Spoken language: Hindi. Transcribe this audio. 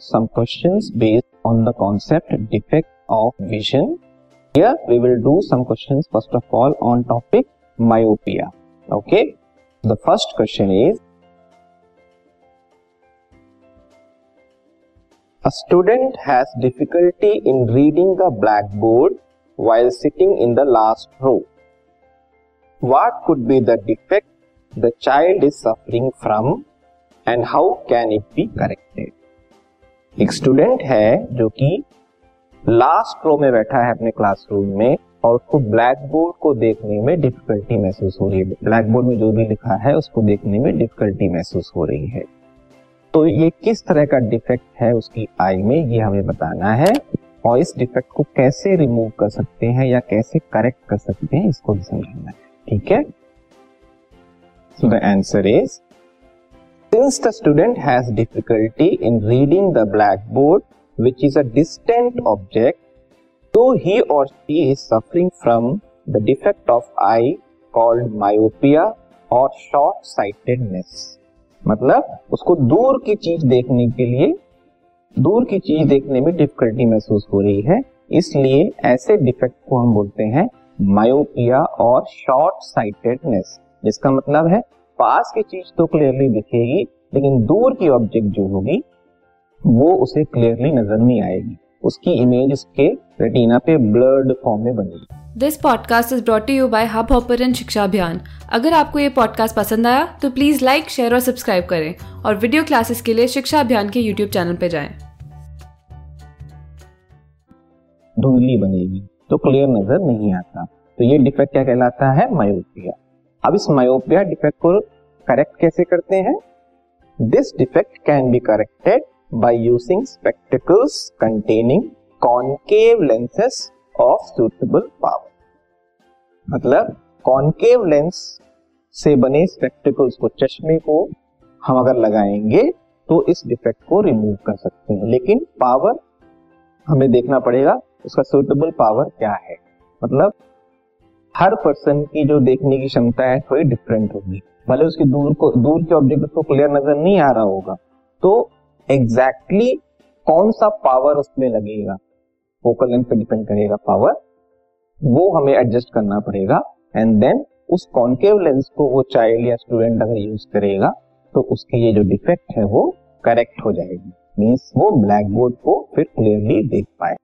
some questions based on the concept defect of vision. Here we will do some questions first of all on topic myopia. Okay. The first question is A student has difficulty in reading the blackboard while sitting in the last row. What could be the defect the child is suffering from and how can it be corrected? एक स्टूडेंट है जो कि लास्ट रो में बैठा है अपने क्लासरूम में और उसको ब्लैक बोर्ड को देखने में डिफिकल्टी महसूस हो रही है। ब्लैक बोर्ड में जो भी लिखा है, उसको देखने में डिफिकल्टी महसूस हो रही है। तो ये किस तरह का डिफेक्ट है उसकी आई में, ये हमें बताना है और इस डिफेक्ट को कैसे रिमूव कर सकते हैं या कैसे करेक्ट कर सकते हैं, इसको भी समझना है। ठीक है? So the answer is since the student has difficulty in reading the black board which is a distant object तो ही और she is suffering from the defect of eye called myopia और शॉर्ट साइटेडनेस मतलब उसको दूर की चीज़ देखने के लिए, दूर की चीज़ देखने में डिफिकल्टी महसूस हो रही है, इसलिए ऐसे डिफेक्ट को हम बोलते हैं मायोपिया और शॉर्ट साइटेडनेस जिसका मतलब है पास की चीज़ तो क्लियरली दिखेगी लेकिन दूर की ऑब्जेक्ट जो होगी वो उसे क्लियरली नज़र नहीं आएगी। उसकी इमेज उसके रेटिना पे ब्लर्ड फॉर्म में बनेगी। This podcast is brought you by hub hopper Shiksha Abhiyan अगर आपको ये पॉडकास्ट पसंद आया तो प्लीज़ लाइक शेयर और सब्सक्राइब करें और वीडियो क्लासेस के लिए शिक्षा अभियान के यूट्यूब चैनल पर जाएँ। धुंधली बनेगी तो क्लियर नज़र नहीं आता। तो ये डिफेक्ट क्या कहलाता है? मायोपिया अब इस मायोपिया डिफेक्ट को करेक्ट कैसे करते हैं? This defect can be corrected by using spectacles containing concave lenses of suitable power मतलब कॉनकेव लेंस से बने स्पेक्टिकल्स को चश्मे को हम अगर लगाएँगे तो इस डिफेक्ट को रिमूव कर सकते हैं। लेकिन पावर हमें देखना पड़ेगा, उसका सुटेबल पावर क्या है? मतलब हर पर्सन की जो देखने की क्षमता है, थोड़ी डिफरेंट होगी। भले उसकी दूर को, दूर के ऑब्जेक्ट उसको क्लियर नज़र नहीं आ रहा होगा। तो एग्जैक्टली exactly कौन सा पावर उसमें लगेगा? फोकल लेंथ पे डिपेंड करेगा पावर वो हमें एडजस्ट करना पड़ेगा। एंड देन उस कॉन्केव लेंस को वो चाइल्ड या स्टूडेंट अगर यूज़ करेगा तो उसकी ये जो डिफेक्ट है वो करेक्ट हो जाएगी। मीन्स वो ब्लैक बोर्ड को फिर क्लियरली देख पाए